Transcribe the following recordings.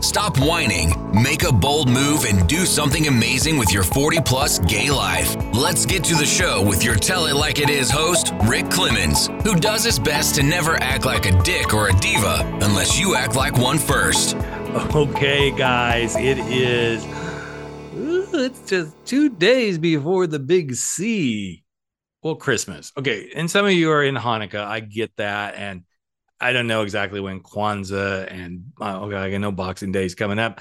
stop whining, make a bold move, and do something amazing with your 40 plus gay life. Let's get to the show with your Tell It Like It Is host, Rick Clemens, who does his best to never act like a dick or a diva unless you act like one first. Okay, guys, it is. ooh, It's just two days before the big C. Well, Christmas. Okay, and some of you are in Hanukkah. I get that, and I don't know exactly when Kwanzaa and uh, okay, I know Boxing Day is coming up.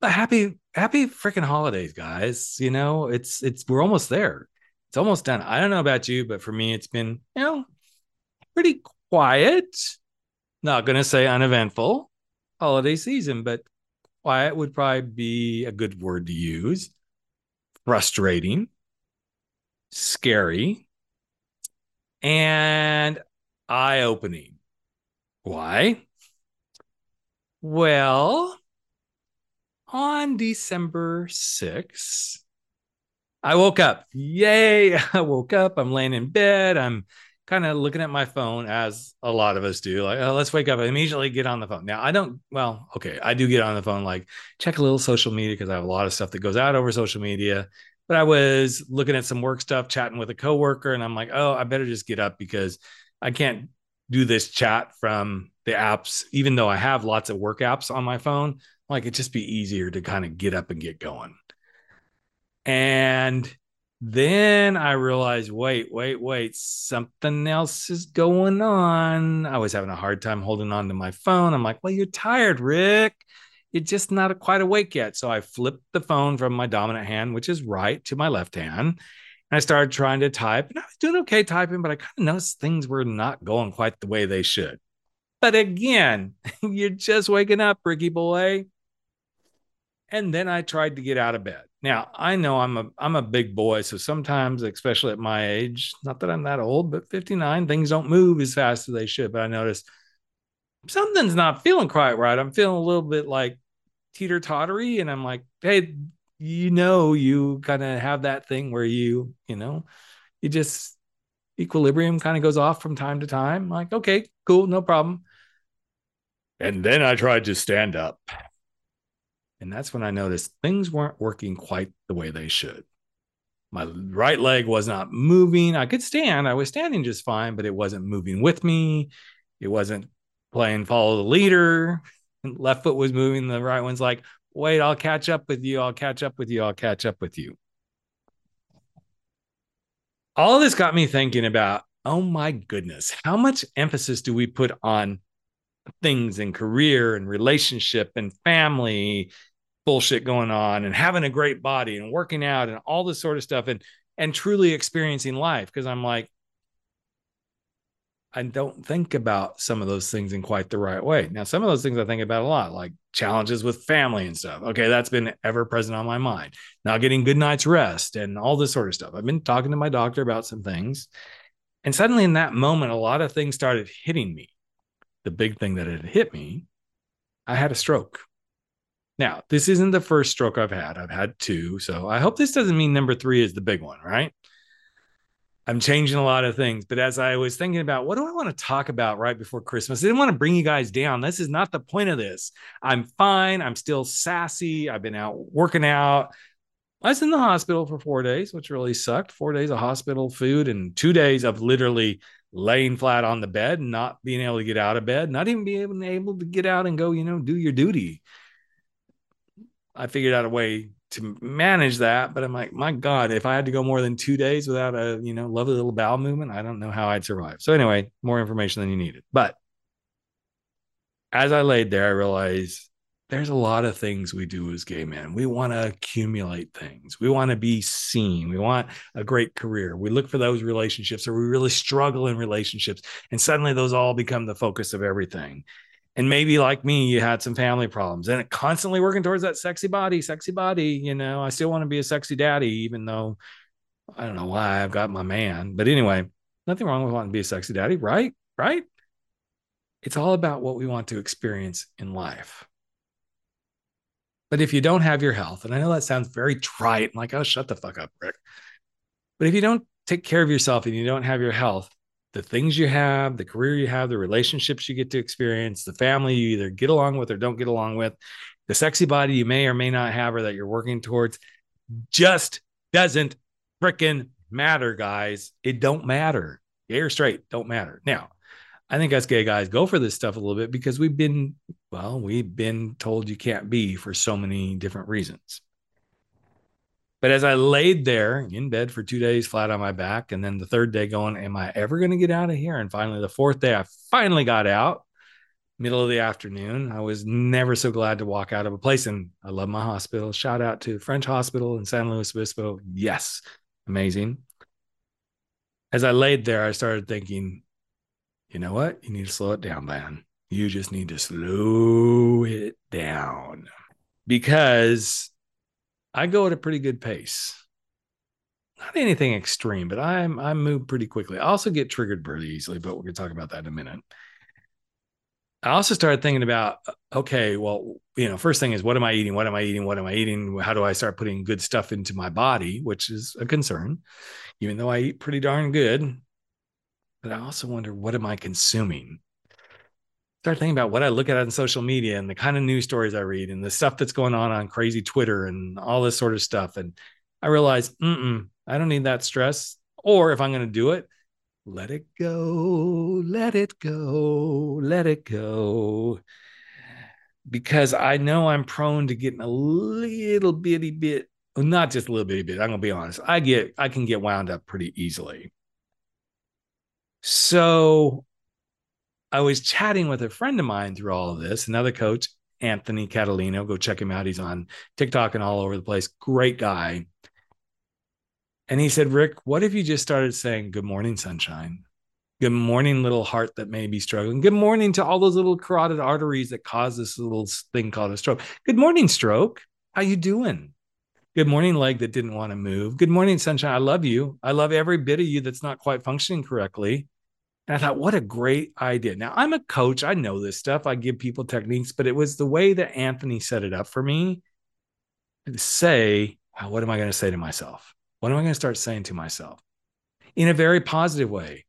But happy, happy freaking holidays, guys. You know, it's it's we're almost there. It's almost done. I don't know about you, but for me, it's been you know pretty quiet. Not gonna say uneventful holiday season, but quiet would probably be a good word to use. Frustrating, scary, and eye opening. Why? Well, on December 6th, I woke up. Yay! I woke up. I'm laying in bed. I'm kind of looking at my phone as a lot of us do like oh, let's wake up and immediately get on the phone now i don't well okay i do get on the phone like check a little social media because i have a lot of stuff that goes out over social media but i was looking at some work stuff chatting with a coworker and i'm like oh i better just get up because i can't do this chat from the apps even though i have lots of work apps on my phone like it'd just be easier to kind of get up and get going and then I realized, wait, wait, wait, something else is going on. I was having a hard time holding on to my phone. I'm like, well, you're tired, Rick. You're just not quite awake yet. So I flipped the phone from my dominant hand, which is right, to my left hand. I started trying to type, and I was doing okay typing, but I kind of noticed things were not going quite the way they should. But again, you're just waking up, Ricky boy. And then I tried to get out of bed. Now I know I'm a I'm a big boy, so sometimes, especially at my age, not that I'm that old, but 59, things don't move as fast as they should. But I noticed something's not feeling quite right. I'm feeling a little bit like teeter tottery, and I'm like, hey, you know, you kind of have that thing where you, you know, you just equilibrium kind of goes off from time to time. like, okay, cool, no problem. And then I tried to stand up. And that's when I noticed things weren't working quite the way they should. My right leg was not moving. I could stand, I was standing just fine, but it wasn't moving with me. It wasn't playing follow the leader. Left foot was moving. The right one's like, wait, I'll catch up with you. I'll catch up with you. I'll catch up with you. All this got me thinking about oh my goodness, how much emphasis do we put on things in career and relationship and family bullshit going on and having a great body and working out and all this sort of stuff and and truly experiencing life because I'm like I don't think about some of those things in quite the right way. Now some of those things I think about a lot like challenges with family and stuff. Okay, that's been ever present on my mind. Not getting good night's rest and all this sort of stuff. I've been talking to my doctor about some things and suddenly in that moment a lot of things started hitting me. The big thing that had hit me, I had a stroke. Now, this isn't the first stroke I've had. I've had two. So I hope this doesn't mean number three is the big one, right? I'm changing a lot of things. But as I was thinking about what do I want to talk about right before Christmas, I didn't want to bring you guys down. This is not the point of this. I'm fine. I'm still sassy. I've been out working out. I was in the hospital for four days, which really sucked. Four days of hospital food and two days of literally laying flat on the bed, not being able to get out of bed, not even being able to get out and go, you know, do your duty. I figured out a way to manage that, but I'm like, my God, if I had to go more than two days without a, you know, lovely little bowel movement, I don't know how I'd survive. So anyway, more information than you needed. But as I laid there, I realized there's a lot of things we do as gay men. We want to accumulate things. We want to be seen. We want a great career. We look for those relationships, or we really struggle in relationships. And suddenly those all become the focus of everything. And maybe like me, you had some family problems and constantly working towards that sexy body, sexy body. You know, I still want to be a sexy daddy, even though I don't know why I've got my man. But anyway, nothing wrong with wanting to be a sexy daddy, right? Right. It's all about what we want to experience in life. But if you don't have your health, and I know that sounds very trite, and like, oh, shut the fuck up, Rick. But if you don't take care of yourself and you don't have your health, the things you have, the career you have, the relationships you get to experience, the family you either get along with or don't get along with, the sexy body you may or may not have or that you're working towards just doesn't freaking matter, guys. It don't matter. Gay or straight, don't matter. Now, I think us gay guys go for this stuff a little bit because we've been, well, we've been told you can't be for so many different reasons. But as I laid there in bed for two days, flat on my back, and then the third day going, Am I ever going to get out of here? And finally, the fourth day, I finally got out, middle of the afternoon. I was never so glad to walk out of a place. And I love my hospital. Shout out to French Hospital in San Luis Obispo. Yes, amazing. As I laid there, I started thinking, you know what? You need to slow it down, man. You just need to slow it down because I go at a pretty good pace. Not anything extreme, but I'm I move pretty quickly. I also get triggered pretty easily, but we're gonna talk about that in a minute. I also started thinking about uh, okay, well, you know, first thing is what am I eating? What am I eating? What am I eating? How do I start putting good stuff into my body, which is a concern, even though I eat pretty darn good. But I also wonder what am I consuming? Start thinking about what I look at on social media and the kind of news stories I read and the stuff that's going on on crazy Twitter and all this sort of stuff. And I realized, I don't need that stress. Or if I'm going to do it, let it go, let it go, let it go. Because I know I'm prone to getting a little bitty bit, not just a little bitty bit. I'm going to be honest. I get, I can get wound up pretty easily. So I was chatting with a friend of mine through all of this, another coach, Anthony Catalino. Go check him out. He's on TikTok and all over the place. Great guy. And he said, Rick, what if you just started saying, Good morning, sunshine? Good morning, little heart that may be struggling. Good morning to all those little carotid arteries that cause this little thing called a stroke. Good morning, stroke. How you doing? Good morning, leg that didn't want to move. Good morning, sunshine. I love you. I love every bit of you that's not quite functioning correctly. And I thought, what a great idea. Now, I'm a coach. I know this stuff. I give people techniques, but it was the way that Anthony set it up for me to say, what am I going to say to myself? What am I going to start saying to myself in a very positive way?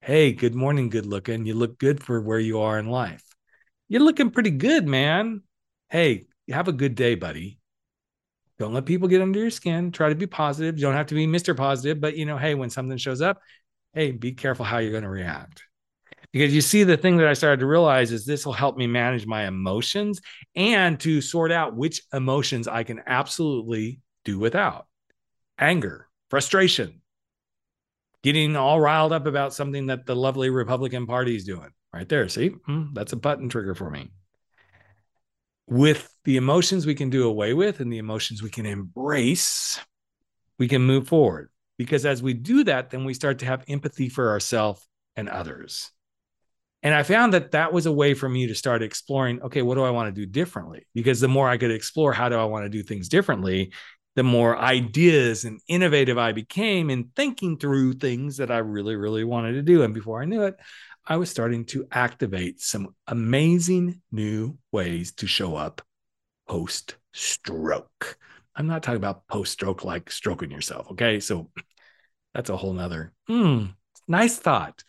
Hey, good morning, good looking. You look good for where you are in life. You're looking pretty good, man. Hey, have a good day, buddy. Don't let people get under your skin. Try to be positive. You don't have to be Mr. Positive, but you know, hey, when something shows up, hey, be careful how you're going to react. Because you see, the thing that I started to realize is this will help me manage my emotions and to sort out which emotions I can absolutely do without anger, frustration, getting all riled up about something that the lovely Republican Party is doing. Right there. See, mm, that's a button trigger for me. With the emotions we can do away with and the emotions we can embrace, we can move forward. Because as we do that, then we start to have empathy for ourselves and others. And I found that that was a way for me to start exploring okay, what do I want to do differently? Because the more I could explore how do I want to do things differently, the more ideas and innovative I became in thinking through things that I really, really wanted to do. And before I knew it, I was starting to activate some amazing new ways to show up post stroke. I'm not talking about post stroke like stroking yourself. Okay. So that's a whole nother hmm, nice thought.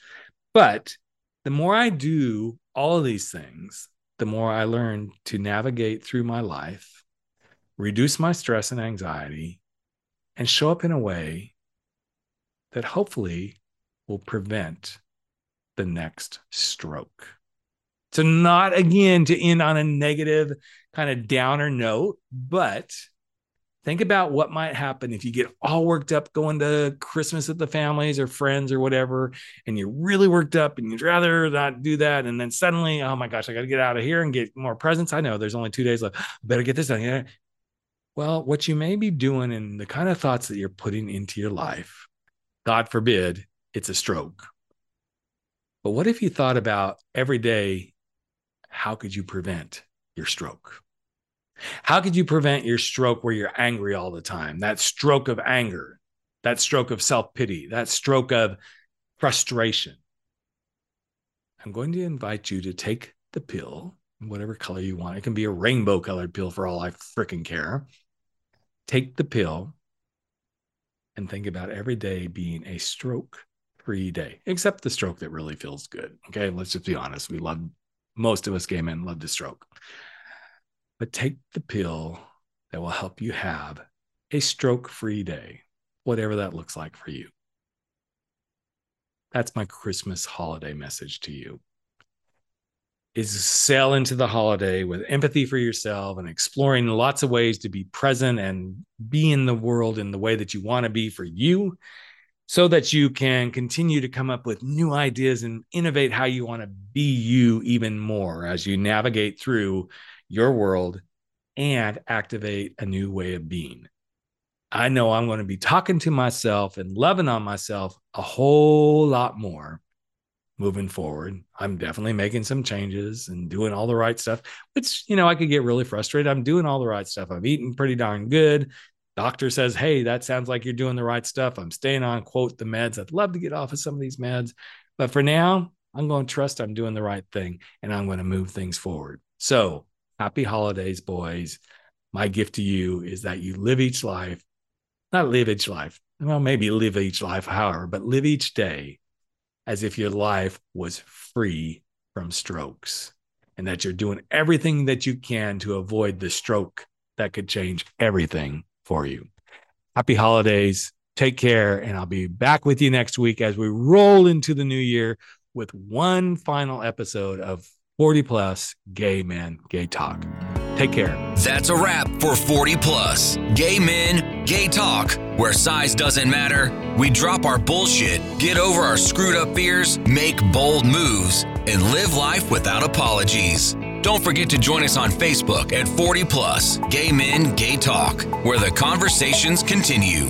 But the more I do all of these things, the more I learn to navigate through my life, reduce my stress and anxiety, and show up in a way that hopefully will prevent the next stroke. So, not again to end on a negative kind of downer note, but think about what might happen if you get all worked up going to Christmas with the families or friends or whatever, and you're really worked up and you'd rather not do that. And then suddenly, oh my gosh, I got to get out of here and get more presents. I know there's only two days left. Better get this done. Well, what you may be doing and the kind of thoughts that you're putting into your life, God forbid, it's a stroke. But what if you thought about every day, how could you prevent your stroke? How could you prevent your stroke where you're angry all the time? That stroke of anger, that stroke of self pity, that stroke of frustration. I'm going to invite you to take the pill, whatever color you want. It can be a rainbow colored pill for all I freaking care. Take the pill and think about every day being a stroke free day, except the stroke that really feels good. Okay. Let's just be honest. We love, most of us gay men love to stroke. But take the pill that will help you have a stroke free day, whatever that looks like for you. That's my Christmas holiday message to you. Is sail into the holiday with empathy for yourself and exploring lots of ways to be present and be in the world in the way that you want to be for you so that you can continue to come up with new ideas and innovate how you want to be you even more as you navigate through your world and activate a new way of being. I know I'm going to be talking to myself and loving on myself a whole lot more moving forward. I'm definitely making some changes and doing all the right stuff, which, you know, I could get really frustrated. I'm doing all the right stuff. I'm eating pretty darn good. Doctor says, Hey, that sounds like you're doing the right stuff. I'm staying on, quote, the meds. I'd love to get off of some of these meds. But for now, I'm going to trust I'm doing the right thing and I'm going to move things forward. So happy holidays, boys. My gift to you is that you live each life not live each life. Well, maybe live each life, however, but live each day as if your life was free from strokes and that you're doing everything that you can to avoid the stroke that could change everything for you. Happy holidays. Take care. And I'll be back with you next week as we roll into the new year with one final episode of 40 plus gay men, gay talk. Take care. That's a wrap for 40 plus gay men, gay talk, where size doesn't matter. We drop our bullshit, get over our screwed up fears, make bold moves, and live life without apologies. Don't forget to join us on Facebook at 40 plus gay men, gay talk, where the conversations continue.